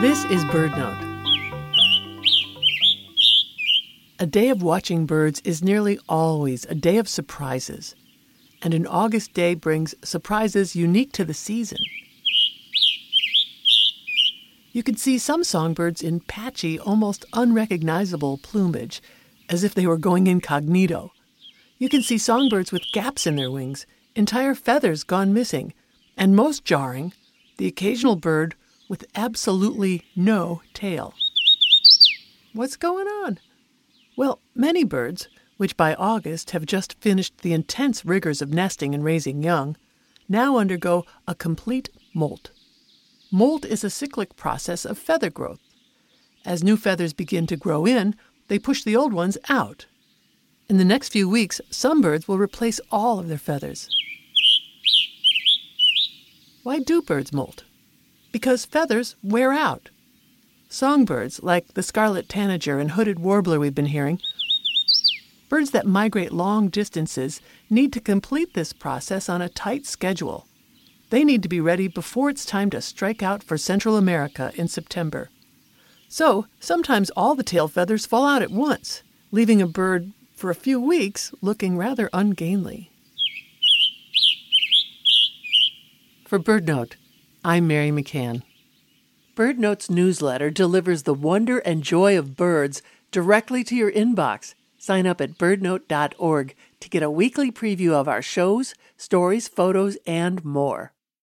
This is BirdNote. A day of watching birds is nearly always a day of surprises, and an August day brings surprises unique to the season. You can see some songbirds in patchy, almost unrecognizable plumage, as if they were going incognito. You can see songbirds with gaps in their wings, entire feathers gone missing, and most jarring, the occasional bird with absolutely no tail. What's going on? Well, many birds, which by August have just finished the intense rigors of nesting and raising young, now undergo a complete molt. Molt is a cyclic process of feather growth. As new feathers begin to grow in, they push the old ones out. In the next few weeks, some birds will replace all of their feathers. Why do birds molt? Because feathers wear out. Songbirds, like the scarlet tanager and hooded warbler we've been hearing, birds that migrate long distances need to complete this process on a tight schedule. They need to be ready before it's time to strike out for Central America in September. So, sometimes all the tail feathers fall out at once, leaving a bird for a few weeks looking rather ungainly. For BirdNote, I'm Mary McCann. BirdNote's newsletter delivers the wonder and joy of birds directly to your inbox. Sign up at birdnote.org to get a weekly preview of our shows, stories, photos, and more.